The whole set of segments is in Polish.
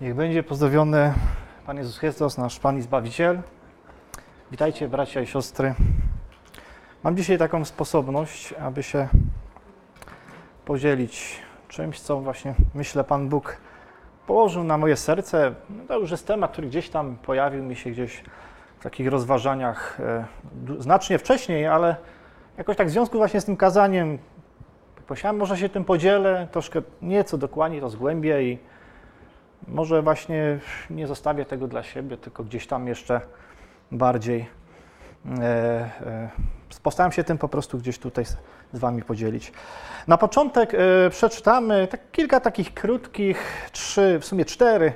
Niech będzie pozdrowiony Pan Jezus Chrystus, nasz Pan i Zbawiciel. Witajcie bracia i siostry. Mam dzisiaj taką sposobność, aby się podzielić czymś, co właśnie myślę Pan Bóg położył na moje serce. To już jest temat, który gdzieś tam pojawił mi się gdzieś w takich rozważaniach e, znacznie wcześniej, ale jakoś tak w związku właśnie z tym kazaniem Pomyślałem, może się tym podzielę, troszkę nieco dokładniej to zgłębię i może właśnie nie zostawię tego dla siebie, tylko gdzieś tam jeszcze bardziej e, e, postaram się tym po prostu gdzieś tutaj z, z Wami podzielić. Na początek e, przeczytamy tak, kilka takich krótkich, trzy, w sumie cztery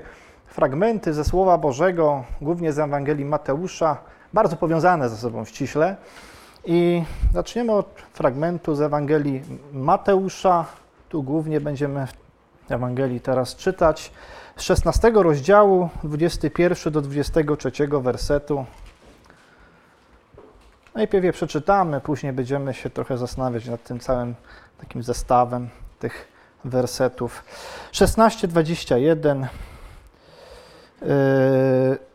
fragmenty ze Słowa Bożego, głównie z Ewangelii Mateusza, bardzo powiązane ze sobą ściśle. I zaczniemy od fragmentu z Ewangelii Mateusza. Tu głównie będziemy Ewangelii teraz czytać. Z 16 rozdziału, 21 do 23 wersetu. Najpierw je przeczytamy, później będziemy się trochę zastanawiać nad tym całym takim zestawem tych wersetów. 16, 21,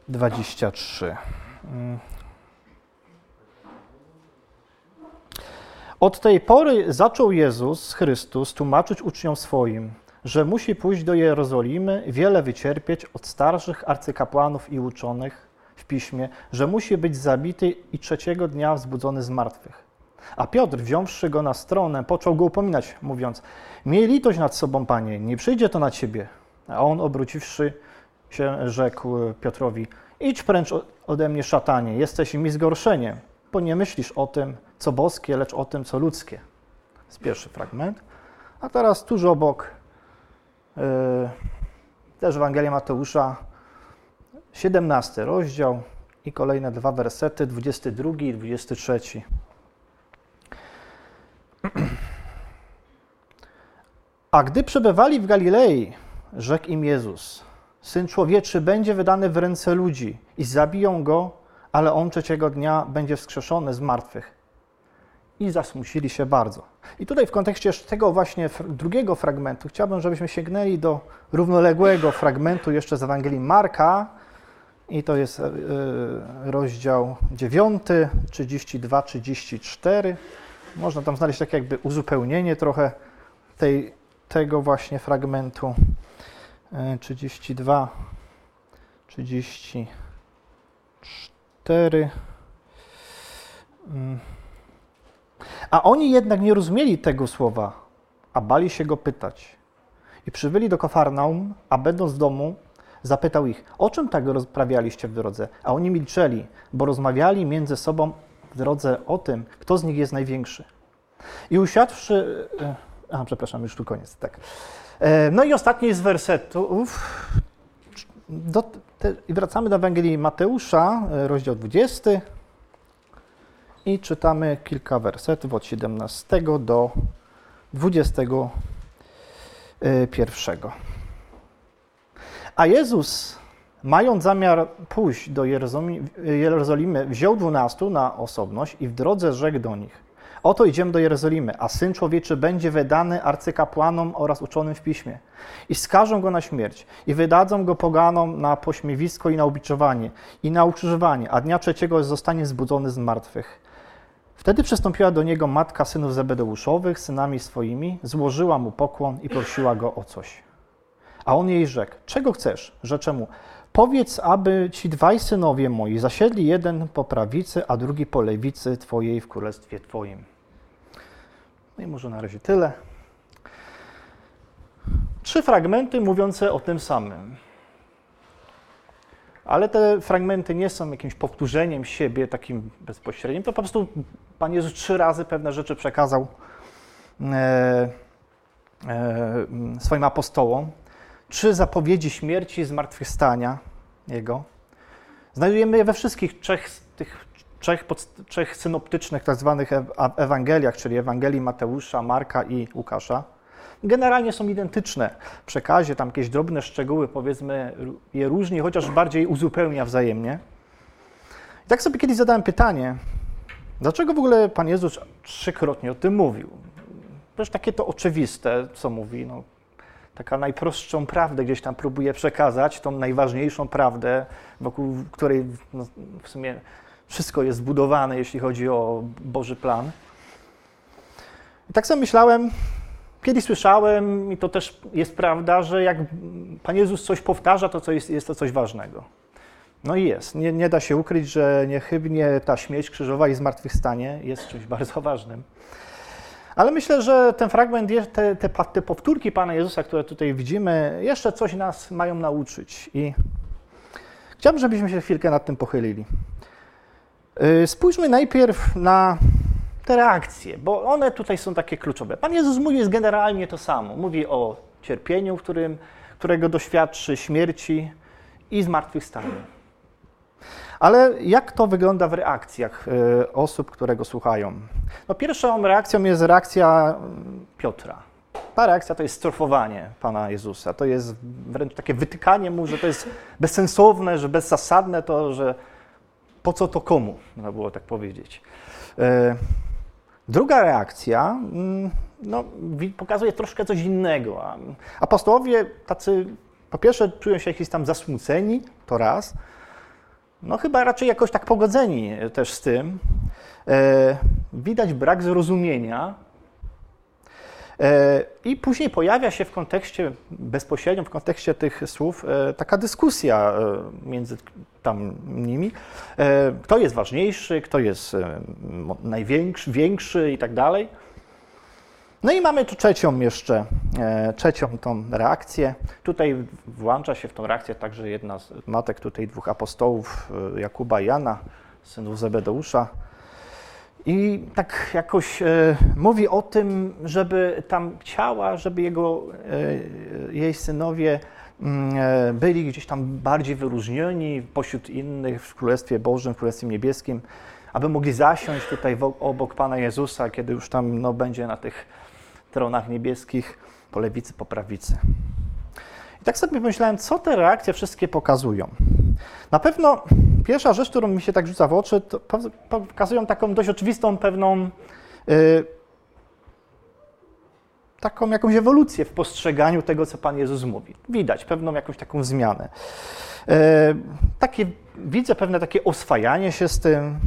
23. Od tej pory zaczął Jezus Chrystus tłumaczyć uczniom swoim, że musi pójść do Jerozolimy, wiele wycierpieć od starszych arcykapłanów i uczonych w piśmie, że musi być zabity i trzeciego dnia wzbudzony z martwych. A Piotr, wziąwszy go na stronę, począł go upominać, mówiąc: Miej litość nad sobą, panie, nie przyjdzie to na ciebie. A on, obróciwszy się, rzekł Piotrowi: Idź precz ode mnie, szatanie, jesteś mi zgorszeniem, bo nie myślisz o tym, co boskie, lecz o tym, co ludzkie. To jest pierwszy fragment. A teraz tuż obok też Ewangelia Mateusza, 17 rozdział i kolejne dwa wersety, 22 i 23. A gdy przebywali w Galilei, rzekł im Jezus, Syn Człowieczy będzie wydany w ręce ludzi i zabiją go, ale on trzeciego dnia będzie wskrzeszony z martwych i zasmusili się bardzo. I tutaj w kontekście tego właśnie drugiego fragmentu chciałbym, żebyśmy sięgnęli do równoległego fragmentu jeszcze z Ewangelii Marka i to jest e, rozdział 9, 32, 34. Można tam znaleźć takie jakby uzupełnienie trochę tej, tego właśnie fragmentu 32, 34. A oni jednak nie rozumieli tego słowa, a bali się go pytać. I przybyli do Kafarnaum, a będąc w domu, zapytał ich, o czym tak rozprawialiście w drodze? A oni milczeli, bo rozmawiali między sobą w drodze o tym, kto z nich jest największy. I usiadłszy... E, a, przepraszam, już tu koniec, tak. E, no i ostatni z wersetów. Do, te, wracamy do Ewangelii Mateusza, e, rozdział 20 i czytamy kilka wersetów od 17 do 21. A Jezus, mając zamiar pójść do Jerozolimy, wziął dwunastu na osobność i w drodze rzekł do nich: Oto idziemy do Jerozolimy, a Syn Człowieczy będzie wydany arcykapłanom oraz uczonym w piśmie. I skażą go na śmierć, i wydadzą go poganom na pośmiewisko i na ubiczowanie, i na ukrzyżowanie, a dnia trzeciego zostanie zbudzony z martwych. Wtedy przystąpiła do niego matka synów Zebedeuszowych, synami swoimi, złożyła mu pokłon i prosiła go o coś. A on jej rzekł: Czego chcesz? Rzecze mu: Powiedz, aby ci dwaj synowie moi zasiedli jeden po prawicy, a drugi po lewicy twojej w królestwie twoim. No i może na razie tyle. Trzy fragmenty mówiące o tym samym. Ale te fragmenty nie są jakimś powtórzeniem siebie takim bezpośrednim. To po prostu Pan Jezus trzy razy pewne rzeczy przekazał e, e, swoim apostołom. Trzy zapowiedzi śmierci i zmartwychwstania Jego. Znajdujemy je we wszystkich trzech tych trzech, trzech synoptycznych tak zwanych Ewangeliach, czyli Ewangelii Mateusza, Marka i Łukasza generalnie są identyczne w przekazie, tam jakieś drobne szczegóły, powiedzmy, je różni, chociaż bardziej uzupełnia wzajemnie. I tak sobie kiedyś zadałem pytanie, dlaczego w ogóle Pan Jezus trzykrotnie o tym mówił? Przecież takie to oczywiste, co mówi. No, taka najprostszą prawdę gdzieś tam próbuje przekazać, tą najważniejszą prawdę, wokół której no, w sumie wszystko jest zbudowane, jeśli chodzi o Boży plan. I tak sobie myślałem, kiedyś słyszałem, i to też jest prawda, że jak Pan Jezus coś powtarza, to jest, jest to coś ważnego. No i jest. Nie, nie da się ukryć, że niechybnie ta śmierć krzyżowa i zmartwychwstanie jest czymś bardzo ważnym. Ale myślę, że ten fragment, te, te, te powtórki Pana Jezusa, które tutaj widzimy, jeszcze coś nas mają nauczyć. I chciałbym, żebyśmy się chwilkę nad tym pochylili. Y, spójrzmy najpierw na te reakcje, bo one tutaj są takie kluczowe. Pan Jezus mówi jest generalnie to samo. Mówi o cierpieniu, którym, którego doświadczy, śmierci i zmartwychwstaniu. Ale jak to wygląda w reakcjach y, osób, które go słuchają? No pierwszą reakcją jest reakcja mm, Piotra. Ta reakcja to jest strofowanie Pana Jezusa. To jest wręcz takie wytykanie mu, że to jest bezsensowne, że bezzasadne to, że po co to komu, można było tak powiedzieć. Druga reakcja mm, no, pokazuje troszkę coś innego. Apostołowie tacy, po pierwsze, czują się jakieś tam zasmuceni, to raz, no chyba raczej jakoś tak pogodzeni też z tym. E, widać brak zrozumienia. E, I później pojawia się w kontekście, bezpośrednio w kontekście tych słów, e, taka dyskusja między tam nimi. Kto jest ważniejszy, kto jest największy, większy i tak dalej. No i mamy tu trzecią jeszcze, e, trzecią tą reakcję. Tutaj włącza się w tą reakcję także jedna z matek tutaj dwóch apostołów, e, Jakuba i Jana, synów Zebedeusza. I tak jakoś e, mówi o tym, żeby tam chciała, żeby jego, jej synowie mm, byli gdzieś tam bardziej wyróżnieni pośród innych w Królestwie Bożym, w Królestwie Niebieskim, aby mogli zasiąść tutaj obok Pana Jezusa, kiedy już tam no, będzie na tych tronach niebieskich, po lewicy, po prawicy. I tak sobie pomyślałem, co te reakcje wszystkie pokazują. Na pewno pierwsza rzecz, którą mi się tak rzuca w oczy, to pokazują taką dość oczywistą pewną yy, taką jakąś ewolucję w postrzeganiu tego, co Pan Jezus mówi. Widać pewną jakąś taką zmianę. Yy, takie, widzę pewne takie oswajanie się z tym,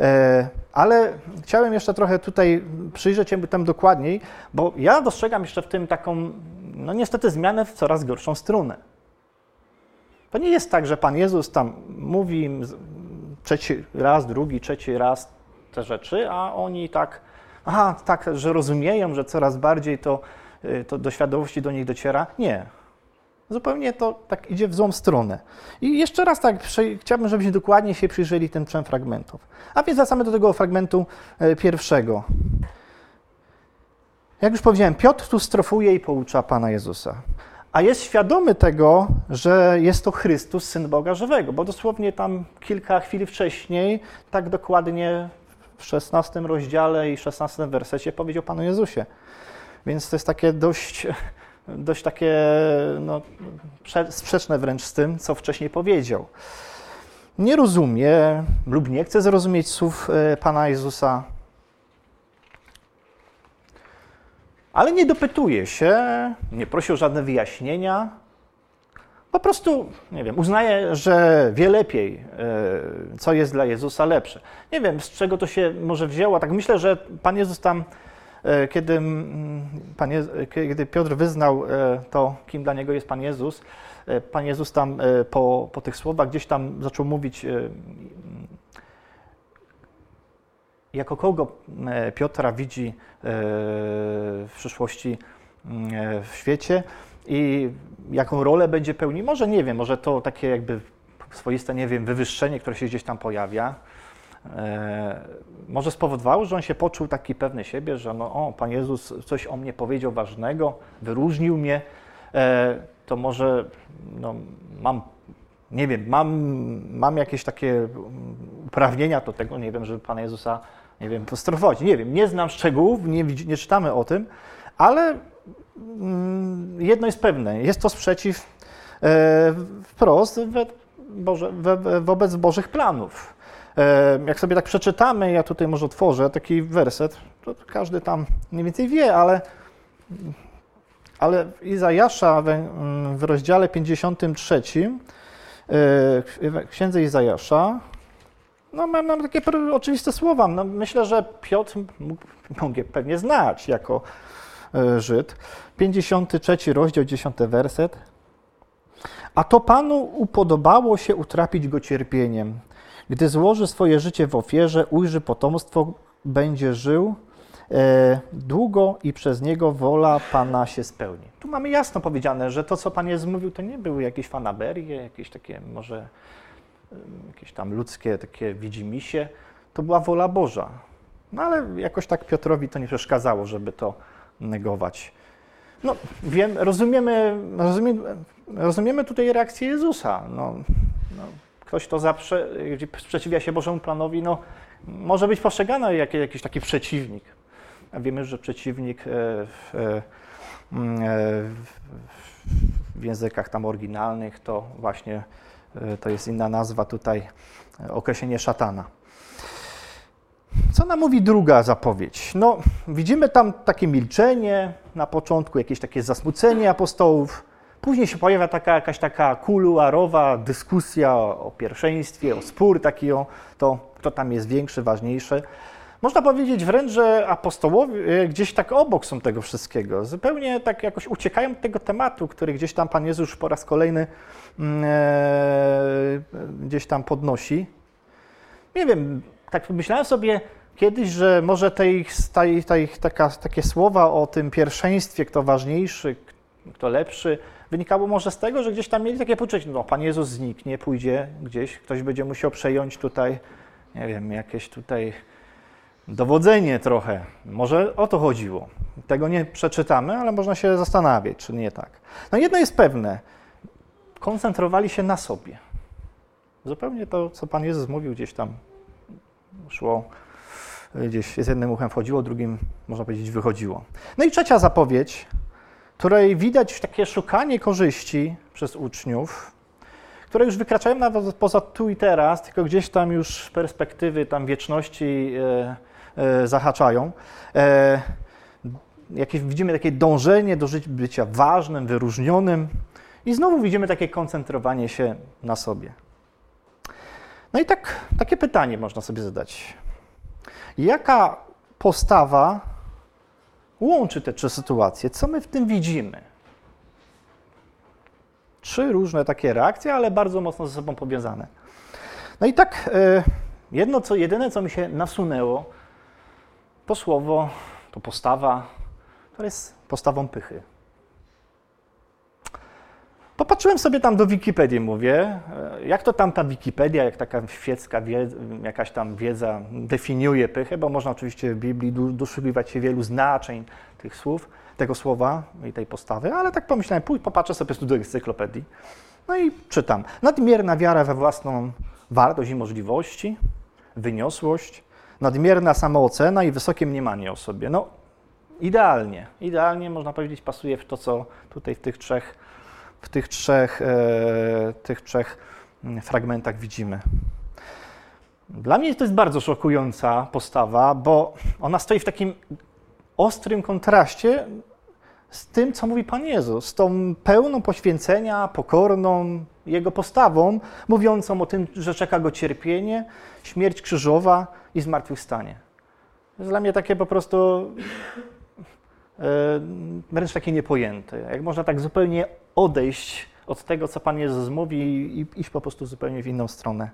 E, ale chciałem jeszcze trochę tutaj przyjrzeć się temu dokładniej, bo ja dostrzegam jeszcze w tym taką, no niestety, zmianę w coraz gorszą stronę. To nie jest tak, że Pan Jezus tam mówi trzeci raz, drugi, trzeci raz te rzeczy, a oni tak, aha, tak, że rozumieją, że coraz bardziej to, y, to do świadomości do nich dociera. Nie. Zupełnie to tak idzie w złą stronę. I jeszcze raz tak, chciałbym, żebyśmy dokładnie się przyjrzeli tym trzem fragmentów. A więc wracamy do tego fragmentu e, pierwszego. Jak już powiedziałem, Piotr tu strofuje i poucza Pana Jezusa. A jest świadomy tego, że jest to Chrystus, Syn Boga Żywego, bo dosłownie tam kilka chwil wcześniej, tak dokładnie w 16 rozdziale i 16 wersecie powiedział Panu Jezusie. Więc to jest takie dość dość takie no, sprzeczne wręcz z tym, co wcześniej powiedział. Nie rozumie lub nie chce zrozumieć słów e, Pana Jezusa, ale nie dopytuje się, nie prosi o żadne wyjaśnienia. Po prostu, nie wiem, uznaje, że wie lepiej, e, co jest dla Jezusa lepsze. Nie wiem, z czego to się może wzięło. Tak myślę, że Pan Jezus tam E, kiedy, mm, Pan kiedy Piotr wyznał e, to, kim dla niego jest Pan Jezus, Pan Jezus tam po, po tych słowach gdzieś tam zaczął mówić, jako kogo Piotra widzi w przyszłości w świecie i jaką rolę będzie pełnił. Może nie wiem, może to takie jakby swoiste, nie wiem, wywyższenie, które się gdzieś tam pojawia. E, może spowodowało, że on się poczuł taki pewny siebie, że no, o, Pan Jezus coś o mnie powiedział ważnego, wyróżnił mnie, e, to może no, mam, nie wiem, mam, mam jakieś takie uprawnienia do tego, nie wiem, żeby Pana Jezusa, nie wiem, postrofować. Nie wiem, nie znam szczegółów, nie, nie czytamy o tym, ale mm, jedno jest pewne, jest to sprzeciw e, wprost we, Boże, we, wobec Bożych planów. Jak sobie tak przeczytamy, ja tutaj może otworzę taki werset, to każdy tam mniej więcej wie, ale ale Izajasza w, rozdziale 53, w księdze Izajasza, no mam, mam takie oczywiste słowa. No, myślę, że Piotr mógł, mógł je pewnie znać jako Żyd. 53 rozdział, 10 werset. A to Panu upodobało się utrapić go cierpieniem. Gdy złoży swoje życie w ofierze, ujrzy potomstwo, będzie żył e, długo i przez niego wola Pana się spełni. Tu mamy jasno powiedziane, że to, co Pan Jezus mówił, to nie były jakieś fanaberie, jakieś takie może jakieś tam ludzkie takie widzimisię, to była wola Boża. No ale jakoś tak Piotrowi to nie przeszkadzało, żeby to negować. No, wiem, rozumiemy, rozumiemy, rozumiemy tutaj reakcję Jezusa. No, no, ktoś, kto zaprze, sprzeciwia się Bożemu planowi, no, może być postrzegany jako jakiś taki przeciwnik. Wiemy, że przeciwnik e, w, e, mm, e, w językach tam oryginalnych to właśnie to jest inna nazwa tutaj, określenie szatana. Co nam mówi druga zapowiedź? No, widzimy tam takie milczenie na początku, jakieś takie zasmucenie apostołów. Później się pojawia taka jakaś taka kuluarowa dyskusja o pierwszeństwie, o spór taki o to, kto tam jest większy, ważniejszy. Można powiedzieć wręcz, że apostołowie gdzieś tak obok są tego wszystkiego. Zupełnie tak jakoś uciekają od tego tematu, który gdzieś tam Pan Jezus po raz kolejny mm, e, gdzieś tam podnosi. Nie wiem, tak myślałem sobie kiedyś, że może tej, tej, tej, taka, takie słowa o tym pierwszeństwie, kto ważniejszy, kto lepszy, wynikało może z tego, że gdzieś tam mieli takie poczucie, no Pan Jezus zniknie, pójdzie gdzieś, ktoś będzie musiał przejąć tutaj, nie wiem, jakieś tutaj dowodzenie trochę. Może o to chodziło. Tego nie przeczytamy, ale można się zastanawiać, czy nie tak. No jedno jest pewne, koncentrowali się na sobie. Zupełnie to, co Pan Jezus mówił, gdzieś tam szło, gdzieś z jednym uchem wchodziło, drugim, można powiedzieć, wychodziło. No i trzecia zapowiedź, której widać takie szukanie korzyści przez uczniów, które już wykraczają nawet poza tu i teraz, tylko gdzieś tam już perspektywy tam wieczności e, zahaczają. E, jakieś, widzimy takie dążenie do bycia ważnym, wyróżnionym i znowu widzimy takie koncentrowanie się na sobie. No i tak, takie pytanie można sobie zadać. Jaka postawa łączy te trzy sytuacje? Co my w tym widzimy? Trzy różne takie reakcje, ale bardzo mocno ze sobą powiązane. No i tak, e, jedno, co, jedyne, co mi się nasunęło, to słowo, to postawa, to jest postawą pychy. Popatrzyłem sobie tam do Wikipedii, mówię, e, jak to tam ta Wikipedia, jak taka świecka wiedza, jakaś tam wiedza definiuje pychę, bo można oczywiście w Biblii doszukiwać się wielu znaczeń tych słów, tego słowa i tej postawy, ale tak pomyślałem, pójdź, popatrzę sobie do encyklopedii, no i czytam. Nadmierna wiara we własną wartość i możliwości, wyniosłość, nadmierna samoocena i wysokie mniemanie o sobie. No, idealnie, idealnie można powiedzieć pasuje w to, co tutaj w tych trzech w tych trzech, e, tych trzech mm, fragmentach widzimy. Dla mnie to jest bardzo szokująca postawa, bo ona stoi w takim ostrym kontraście z tym, co mówi Pan Jezus, z tą pełną poświęcenia, pokorną Jego postawą, mówiącą o tym, że czeka Go cierpienie, śmierć krzyżowa i zmartwychwstanie. Jest dla mnie takie po prostu e, wręcz takie niepojęte. Jak można tak zupełnie odejść od tego, co Pan Jezus mówi i iść po prostu zupełnie w inną stronę.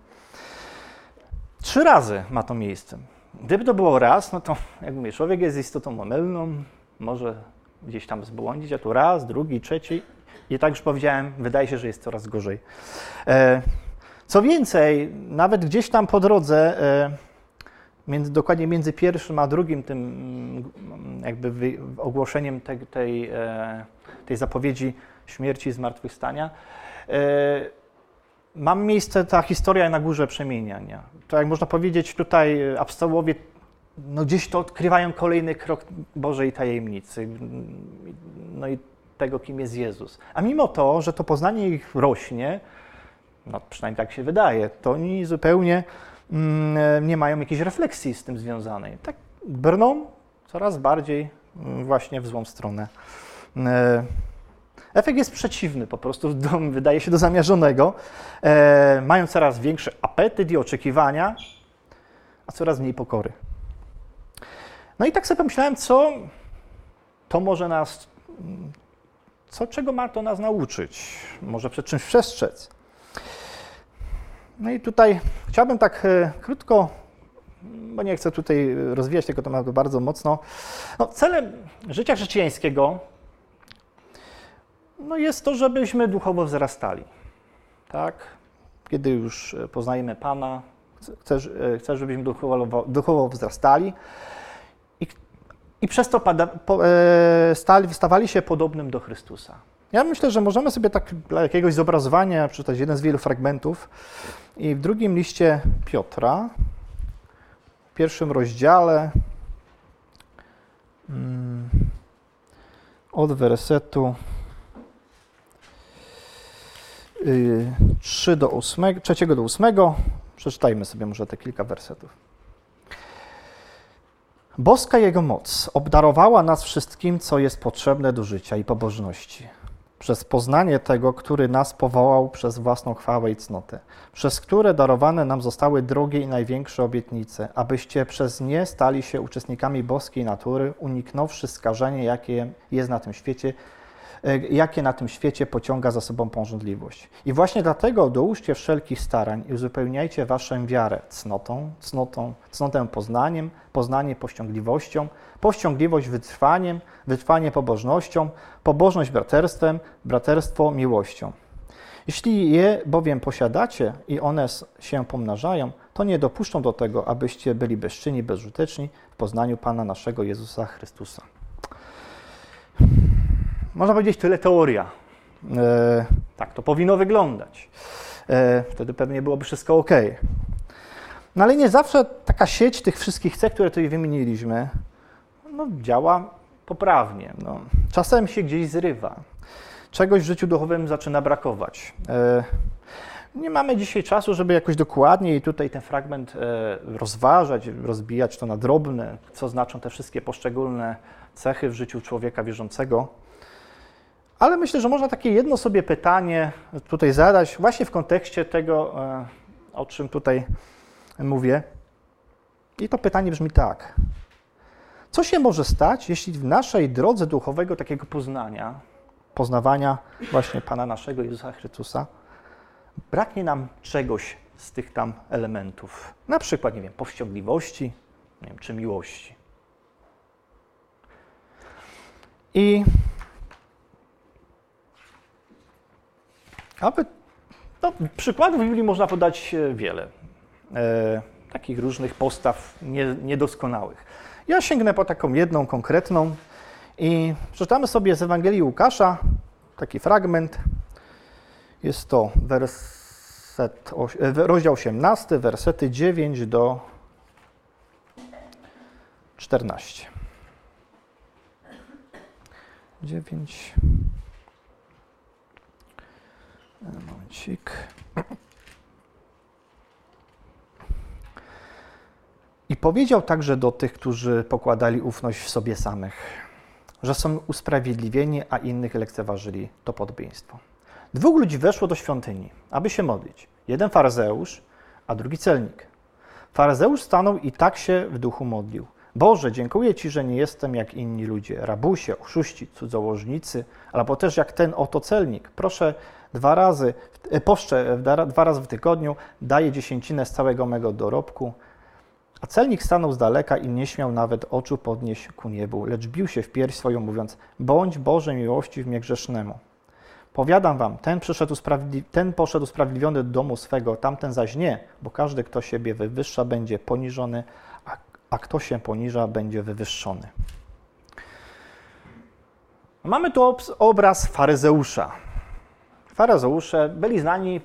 Trzy razy ma to miejsce. Gdyby to było raz, no to jak mówię, człowiek jest istotą omylną, może gdzieś tam zbłądzić, a tu raz, drugi, trzeci i tak już powiedziałem, wydaje się, że jest coraz gorzej. E, co więcej, nawet gdzieś tam po drodze, e, między, dokładnie między pierwszym a drugim tym mm, jakby ogłoszeniem tej, tej, e, tej zapowiedzi śmierci i zmartwychwstania, mam miejsce ta historia na górze przemieniania. To jak można powiedzieć, tutaj apostołowie no gdzieś to odkrywają kolejny krok Bożej tajemnicy, no i tego, kim jest Jezus. A mimo to, że to poznanie ich rośnie, no przynajmniej tak się wydaje, to oni zupełnie mm, nie mają jakiejś refleksji z tym związanej. Tak brną coraz bardziej mm, właśnie w złą stronę. E, efekt jest przeciwny po prostu, wydaje się do zamierzonego. E, mają coraz większy apetyt i oczekiwania, a coraz mniej pokory. No i tak sobie pomyślałem, co to może nas, co, czego ma to nas nauczyć? Może przed czymś przestrzec? No i tutaj chciałbym tak e, krótko, bo nie chcę tutaj rozwijać tego tematu bardzo mocno. No, celem życia chrześcijańskiego no jest to, żebyśmy duchowo wzrastali. Tak? Kiedy już poznajemy Pana, chcę, chcę żebyśmy duchowo, duchowo wzrastali i przez to pada, po, e, stali, stawali się podobnym do Chrystusa. Ja myślę, że możemy sobie tak dla jakiegoś zobrazowania przeczytać jeden z wielu fragmentów. I w drugim liście Piotra, w pierwszym rozdziale, mm, od wersetu 3 y, do 8, 3 do 8, przeczytajmy sobie może te kilka wersetów. Boska Jego moc obdarowała nas wszystkim, co jest potrzebne do życia i pobożności. Przez poznanie tego, który nas powołał przez własną chwałę i cnotę, przez które darowane nam zostały drogie i największe obietnice, abyście przez nie stali się uczestnikami boskiej natury, uniknąwszy skażenie, jakie jest na tym świecie, jakie na tym świecie pociąga za sobą pążądliwość. I właśnie dlatego dołóżcie wszelkich starań i uzupełniajcie waszą wiarę cnotą, cnotą, cnotę poznaniem, poznanie pościągliwością, powściągliwość wytrwaniem, wytrwanie pobożnością, pobożność braterstwem, braterstwo miłością. Jeśli je bowiem posiadacie i one się pomnażają, to nie dopuszczą do tego, abyście byli bezczynni, bezużyteczni w poznaniu Pana naszego Jezusa Chrystusa. Można powiedzieć tyle teoria. E, tak to powinno wyglądać. E, wtedy pewnie byłoby wszystko ok. No ale nie zawsze taka sieć tych wszystkich cech, które tutaj wymieniliśmy, no, działa poprawnie. No. Czasem się gdzieś zrywa. Czegoś w życiu duchowym zaczyna brakować. E, nie mamy dzisiaj czasu, żeby jakoś dokładniej tutaj ten fragment e, rozważać, rozbijać to na drobne, co znaczą te wszystkie poszczególne cechy w życiu człowieka wierzącego. Ale myślę, że można takie jedno sobie pytanie tutaj zadać, właśnie w kontekście tego, e, o czym tutaj mówię. I to pytanie brzmi tak: co się może stać, jeśli w naszej drodze duchowego takiego poznania, poznawania właśnie Pana naszego Jezusa Chrystusa, braknie nam czegoś z tych tam elementów? Na przykład, nie wiem, powściągliwości, nie wiem, czy miłości. I aby, no, przykładów Biblii można podać e, wiele. E, takich różnych postaw nie, niedoskonałych. Ja sięgnę po taką jedną konkretną i przeczytamy sobie z Ewangelii Łukasza taki fragment. Jest to werset, e, rozdział 18, wersety 9 do 14. 9. Momencik. I powiedział także do tych, którzy pokładali ufność w sobie samych, że są usprawiedliwieni, a innych lekceważyli to podobieństwo. Dwóch ludzi weszło do świątyni, aby się modlić. Jeden faryzeusz, a drugi celnik. Faryzeusz stanął i tak się w duchu modlił. Boże, dziękuję Ci, że nie jestem jak inni ludzie, rabusie, oszuści, cudzołożnicy, albo też jak ten oto celnik. Proszę dwa razy, poszczę dwa razy w tygodniu, daję dziesięcinę z całego mego dorobku, a celnik stanął z daleka i nie śmiał nawet oczu podnieść ku niebu, lecz bił się w pierś swoją, mówiąc: Bądź Boże miłości w mnie grzesznemu. Powiadam wam, ten, przyszedł ten poszedł usprawiedliwiony do domu swego, tamten zaś nie, bo każdy, kto siebie wywyższa, będzie poniżony, a, a kto się poniża, będzie wywyższony. Mamy tu obraz faryzeusza. Faryzeusze byli znani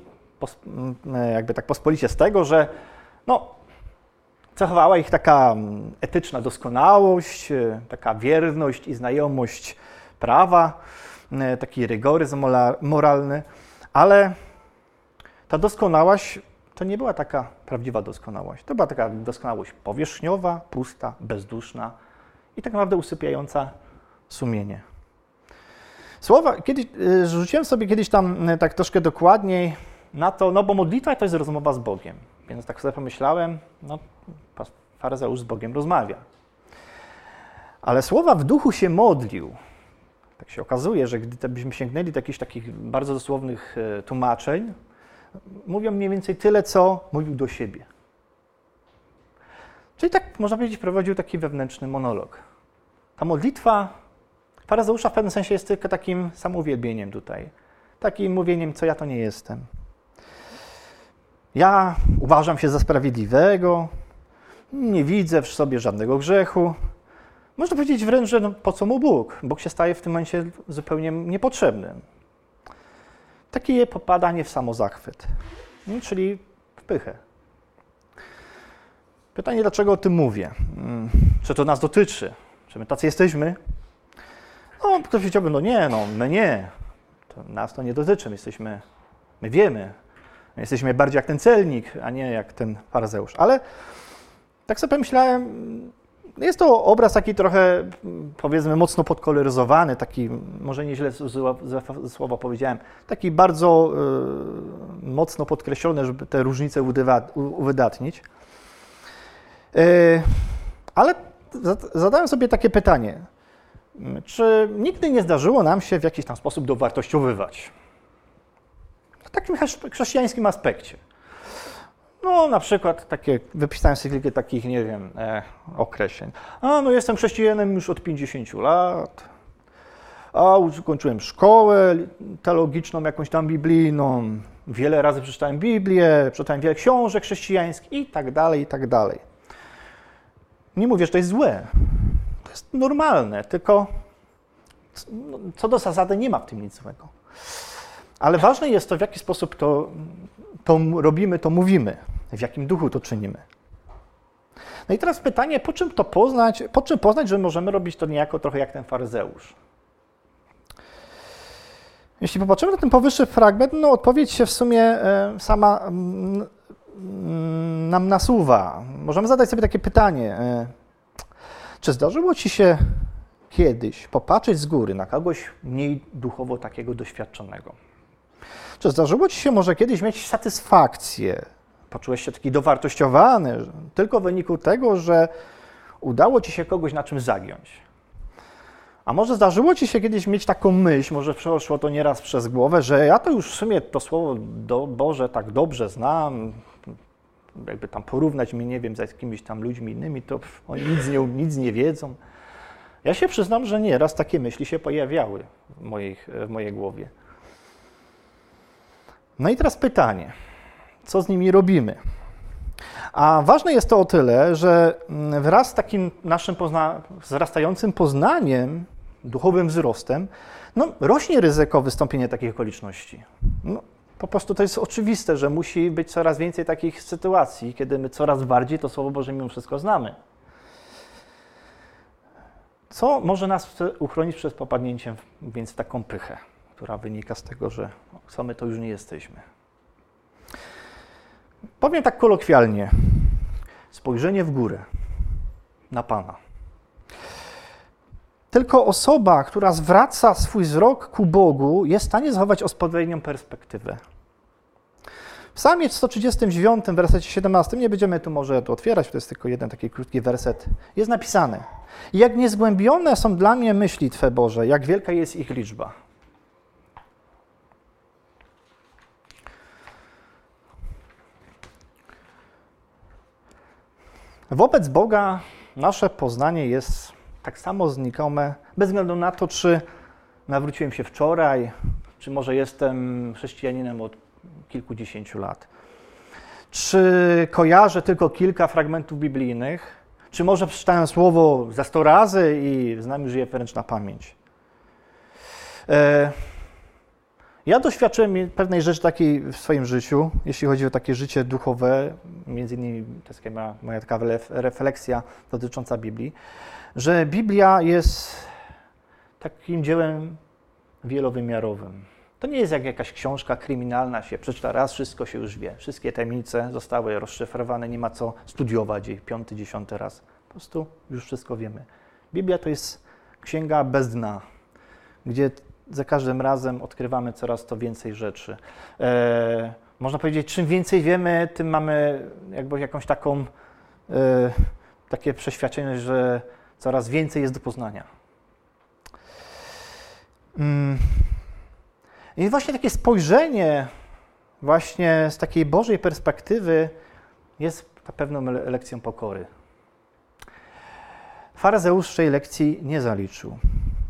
jakby tak pospolicie z tego, że no, Cechowała ich taka mm, etyczna doskonałość, e, taka wierność i znajomość prawa, e, taki rygoryzm moralny, ale ta doskonałość to nie była taka prawdziwa doskonałość. To była taka doskonałość powierzchniowa, pusta, bezduszna i tak naprawdę usypiająca sumienie. Słowa, kiedyś, y, rzuciłem sobie kiedyś tam y, tak troszkę dokładniej na to, no bo modlitwa to jest rozmowa z Bogiem. Więc tak sobie pomyślałem, no faryzeusz z Bogiem rozmawia. Ale słowa w duchu się modlił. Tak się okazuje, że gdybyśmy sięgnęli do jakichś takich bardzo dosłownych e, tłumaczeń, mówią mniej więcej tyle, co mówił do siebie. Czyli tak, można powiedzieć, prowadził taki wewnętrzny monolog. Ta modlitwa faryzeusza w pewnym sensie jest tylko takim samouwielbieniem tutaj. Takim mówieniem, co ja to nie jestem. Ja uważam się za sprawiedliwego, nie widzę w sobie żadnego grzechu. Można powiedzieć wręcz, że no, po co mu Bóg? Bóg się staje w tym momencie zupełnie niepotrzebny. Takie popadanie w samozachwyt, no, czyli w pychę. Pytanie, dlaczego o tym mówię? Mm, czy to nas dotyczy? Czy my tacy jesteśmy? No, ktoś powiedziałby, no nie, no my nie. To nas to nie dotyczy, my jesteśmy, my wiemy. My jesteśmy bardziej jak ten celnik, a nie jak ten faryzeusz. Ale tak sobie pomyślałem, jest to obraz taki trochę, powiedzmy, mocno podkoloryzowany, taki, może nieźle słowa powiedziałem, taki bardzo y, mocno podkreślony, żeby te różnice uwydatnić. Y, ale zadałem sobie takie pytanie, czy nigdy nie zdarzyło nam się w jakiś tam sposób dowartościowywać? W takim chrześcijańskim aspekcie. No, na przykład takie, wypisałem sobie kilka takich, nie wiem, e, określeń. A, no jestem chrześcijanem już od 50 lat. A, ukończyłem szkołę teologiczną, jakąś tam biblijną. Wiele razy przeczytałem Biblię, przeczytałem wiele książek chrześcijańskich i tak dalej, i tak dalej. Nie mówię, że to jest złe. Jest normalne, tylko co do zasady nie ma w tym nic złego. Ale ważne jest to, w jaki sposób to, to robimy, to mówimy, w jakim duchu to czynimy. No i teraz pytanie, po czym to poznać, po czym poznać, że możemy robić to niejako trochę jak ten faryzeusz? Jeśli popatrzymy na ten powyższy fragment, no odpowiedź się w sumie e, sama nam nasuwa. Możemy zadać sobie takie pytanie. Czy zdarzyło ci się kiedyś popatrzeć z góry na kogoś mniej duchowo takiego doświadczonego? Czy zdarzyło Ci się może kiedyś mieć satysfakcję? Poczułeś się taki dowartościowany tylko w wyniku tego, że udało Ci się kogoś na czym zagiąć. A może zdarzyło Ci się kiedyś mieć taką myśl, może przeszło to nieraz przez głowę, że ja to już w sumie to słowo do Boże tak dobrze znam, jakby tam porównać mnie, nie wiem, z jakimiś tam ludźmi innymi, to oni nic nie, nic nie wiedzą. Ja się przyznam, że nieraz takie myśli się pojawiały w mojej, w mojej głowie. No i teraz pytanie, co z nimi robimy? A ważne jest to o tyle, że mm, wraz z takim naszym pozna wzrastającym poznaniem, duchowym wzrostem, no, rośnie ryzyko wystąpienia takich okoliczności. No, po prostu to jest oczywiste, że musi być coraz więcej takich sytuacji, kiedy my coraz bardziej to Słowo Boże mimo wszystko znamy. Co może nas uchronić przed popadnięciem więc w taką pychę? która wynika z tego, że co my to już nie jesteśmy. Powiem tak kolokwialnie. Spojrzenie w górę na Pana. Tylko osoba, która zwraca swój wzrok ku Bogu, jest w stanie zachować odpowiednią perspektywę. Psalmie 139, wersecie 17, nie będziemy tu może to otwierać, to jest tylko jeden taki krótki werset, jest napisane: Jak niezgłębione są dla mnie myśli Twe Boże, jak wielka jest ich liczba. Wobec Boga nasze poznanie jest tak samo znikome, bez względu na to, czy nawróciłem się wczoraj, czy może jestem chrześcijaninem od kilkudziesięciu lat. Czy kojarzę tylko kilka fragmentów biblijnych, czy może przeczytałem słowo za sto razy i znam już je wręcz na pamięć. E, ja doświadczyłem pewnej rzeczy takiej w swoim życiu, jeśli chodzi o takie życie duchowe, między innymi to jest moja, moja taka refleksja dotycząca Biblii, że Biblia jest takim dziełem wielowymiarowym. To nie jest jak jakaś książka kryminalna, się przeczyta raz, wszystko się już wie. Wszystkie tajemnice zostały rozszyfrowane, nie ma co studiować jej piąty, dziesiąty raz. Po prostu już wszystko wiemy. Biblia to jest księga bez dna, gdzie za każdym razem odkrywamy coraz to więcej rzeczy. E, można powiedzieć, czym więcej wiemy, tym mamy jakby jakąś taką, e, takie przeświadczenie, że coraz więcej jest do poznania. Mm. I właśnie takie spojrzenie właśnie z takiej Bożej perspektywy jest pewną lekcją pokory. Farazeusz tej lekcji nie zaliczył.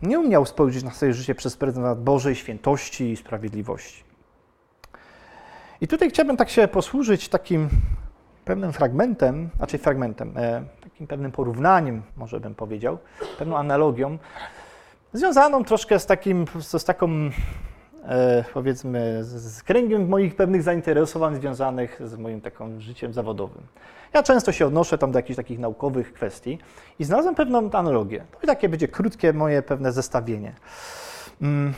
Nie umiał spojrzeć na swoje życie przez pryzmat Bożej świętości i sprawiedliwości. I tutaj chciałbym tak się posłużyć takim pewnym fragmentem, znaczy fragmentem, e, takim pewnym porównaniem, może bym powiedział, pewną analogią, związaną troszkę z takim, z taką powiedzmy, z kręgiem moich pewnych zainteresowań związanych z moim takim życiem zawodowym. Ja często się odnoszę tam do jakichś takich naukowych kwestii i znalazłem pewną analogię. To takie będzie krótkie moje pewne zestawienie. Mm,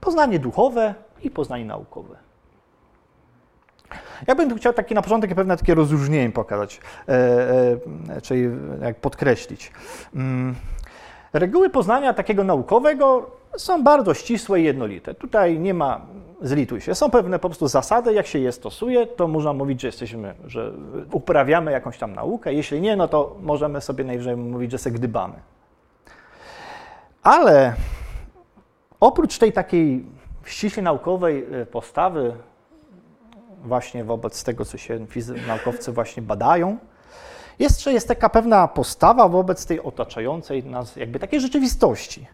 poznanie duchowe i poznanie naukowe. Ja bym chciał taki na początek pewne takie rozróżnienie pokazać, e, e, czyli jak podkreślić. Mm, reguły poznania takiego naukowego są bardzo ścisłe i jednolite. Tutaj nie ma zlituj się. Są pewne po prostu zasady, jak się je stosuje, to można mówić, że jesteśmy, że uprawiamy jakąś tam naukę. Jeśli nie, no to możemy sobie najwyżej mówić, że se gdybamy. Ale oprócz tej takiej ściśle naukowej e, postawy, właśnie wobec tego, co się naukowcy właśnie badają, jeszcze jest taka pewna postawa wobec tej otaczającej nas jakby takiej rzeczywistości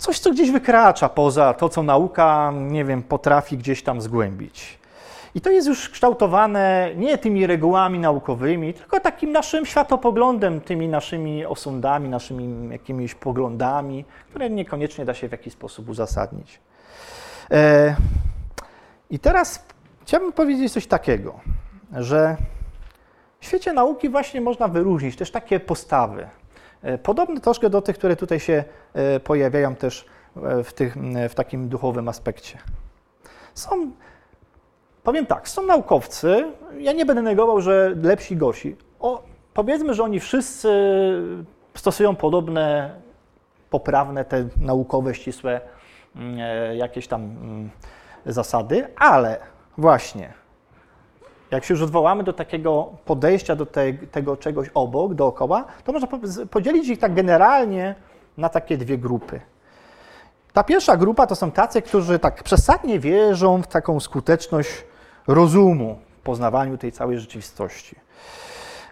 coś, co gdzieś wykracza poza to, co nauka, nie wiem, potrafi gdzieś tam zgłębić. I to jest już kształtowane nie tymi regułami naukowymi, tylko takim naszym światopoglądem, tymi naszymi osądami, naszymi jakimiś poglądami, które niekoniecznie da się w jakiś sposób uzasadnić. E, I teraz chciałbym powiedzieć coś takiego, że w świecie nauki właśnie można wyróżnić też takie postawy, podobne troszkę do tych, które tutaj się e, pojawiają też e, w, tych, w takim duchowym aspekcie. Są, powiem tak, są naukowcy, ja nie będę negował, że lepsi gosi. O, powiedzmy, że oni wszyscy stosują podobne, poprawne, te naukowe, ścisłe jakieś tam zasady, ale właśnie jak się już odwołamy do takiego podejścia do te, tego czegoś obok, dookoła, to można podzielić ich tak generalnie na takie dwie grupy. Ta pierwsza grupa to są tacy, którzy tak przesadnie wierzą w taką skuteczność rozumu w poznawaniu tej całej rzeczywistości.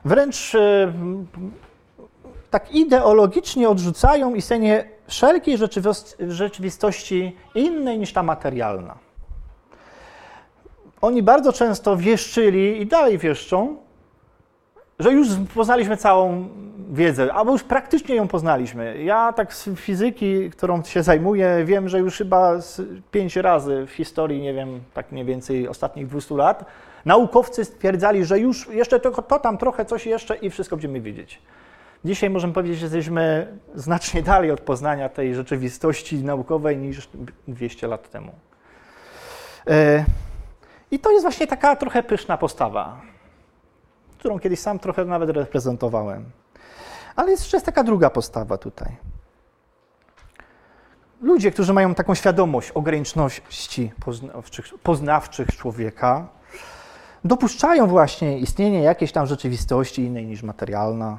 Wręcz e, tak ideologicznie odrzucają istnienie wszelkiej rzeczywistości innej niż ta materialna. Oni bardzo często wieszczyli i dalej wieszczą, że już poznaliśmy całą wiedzę, albo już praktycznie ją poznaliśmy. Ja tak z fizyki, którą się zajmuję, wiem, że już chyba pięć razy w historii, nie wiem, tak mniej więcej ostatnich 200 lat, naukowcy stwierdzali, że już jeszcze to, to tam trochę coś jeszcze i wszystko będziemy wiedzieć. Dzisiaj możemy powiedzieć, że jesteśmy znacznie dalej od poznania tej rzeczywistości naukowej niż 200 lat temu. E, i to jest właśnie taka trochę pyszna postawa, którą kiedyś sam trochę nawet reprezentowałem. Ale jest jeszcze taka druga postawa tutaj. Ludzie, którzy mają taką świadomość ograniczności poznawczych, poznawczych człowieka, dopuszczają właśnie istnienie jakiejś tam rzeczywistości innej niż materialna.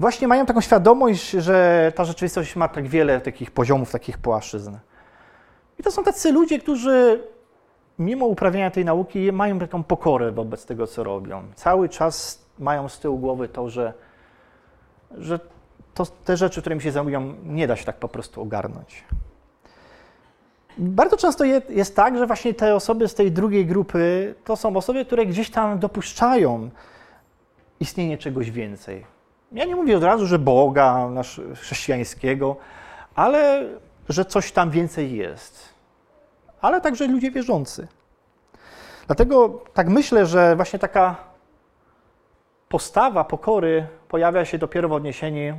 Właśnie mają taką świadomość, że ta rzeczywistość ma tak wiele takich poziomów, takich płaszczyzn. I to są tacy ludzie, którzy mimo uprawiania tej nauki mają taką pokorę wobec tego, co robią. Cały czas mają z tyłu głowy to, że, że to, te rzeczy, którymi się zajmują, nie da się tak po prostu ogarnąć. Bardzo często jest tak, że właśnie te osoby z tej drugiej grupy to są osoby, które gdzieś tam dopuszczają istnienie czegoś więcej. Ja nie mówię od razu, że Boga, nasz chrześcijańskiego, ale że coś tam więcej jest ale także ludzie wierzący. Dlatego tak myślę, że właśnie taka postawa pokory pojawia się dopiero w odniesieniu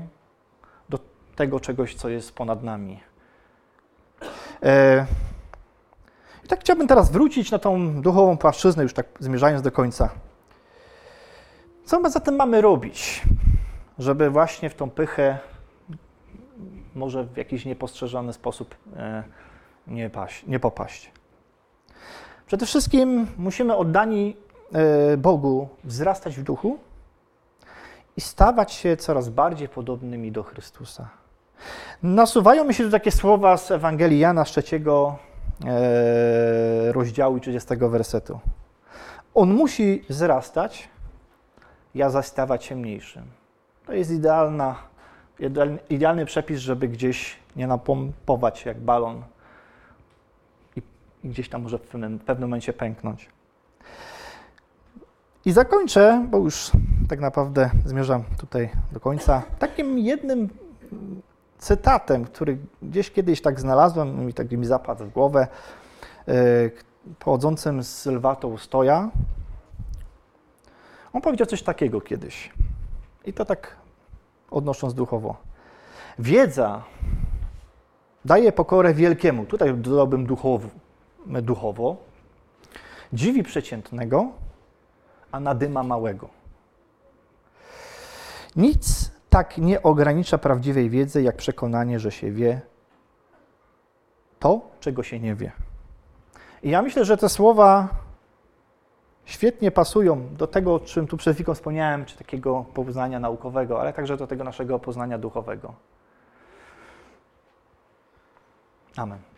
do tego czegoś, co jest ponad nami. E, I tak chciałbym teraz wrócić na tą duchową płaszczyznę, już tak zmierzając do końca. Co my zatem mamy robić, żeby właśnie w tą pychę może w jakiś niepostrzeżony sposób e, nie, paść, nie popaść. Przede wszystkim musimy oddani e, Bogu wzrastać w duchu i stawać się coraz bardziej podobnymi do Chrystusa. Nasuwają mi się tu takie słowa z Ewangelii Jana z trzeciego e, rozdziału i 30 wersetu. On musi wzrastać, ja zaś stawać się mniejszym. To jest idealna, idealny przepis, żeby gdzieś nie napompować jak balon i, gdzieś tam może w pewnym, w pewnym momencie pęknąć. I zakończę, bo już tak naprawdę zmierzam tutaj do końca, takim jednym cytatem, który gdzieś kiedyś tak znalazłem i tak mi zapadł w głowę, yy, pochodzącym z Sylwatą Stoja. On powiedział coś takiego kiedyś. I to tak odnosząc duchowo. Wiedza daje pokorę wielkiemu. Tutaj dodałbym duchowo, duchowo. Dziwi przeciętnego, a nadyma małego. Nic tak nie ogranicza prawdziwej wiedzy, jak przekonanie, że się wie to, czego się nie wie. I ja myślę, że te słowa świetnie pasują do tego, o czym tu przed chwilą wspomniałem, czy takiego poznania naukowego, ale także do tego naszego poznania duchowego. Amen.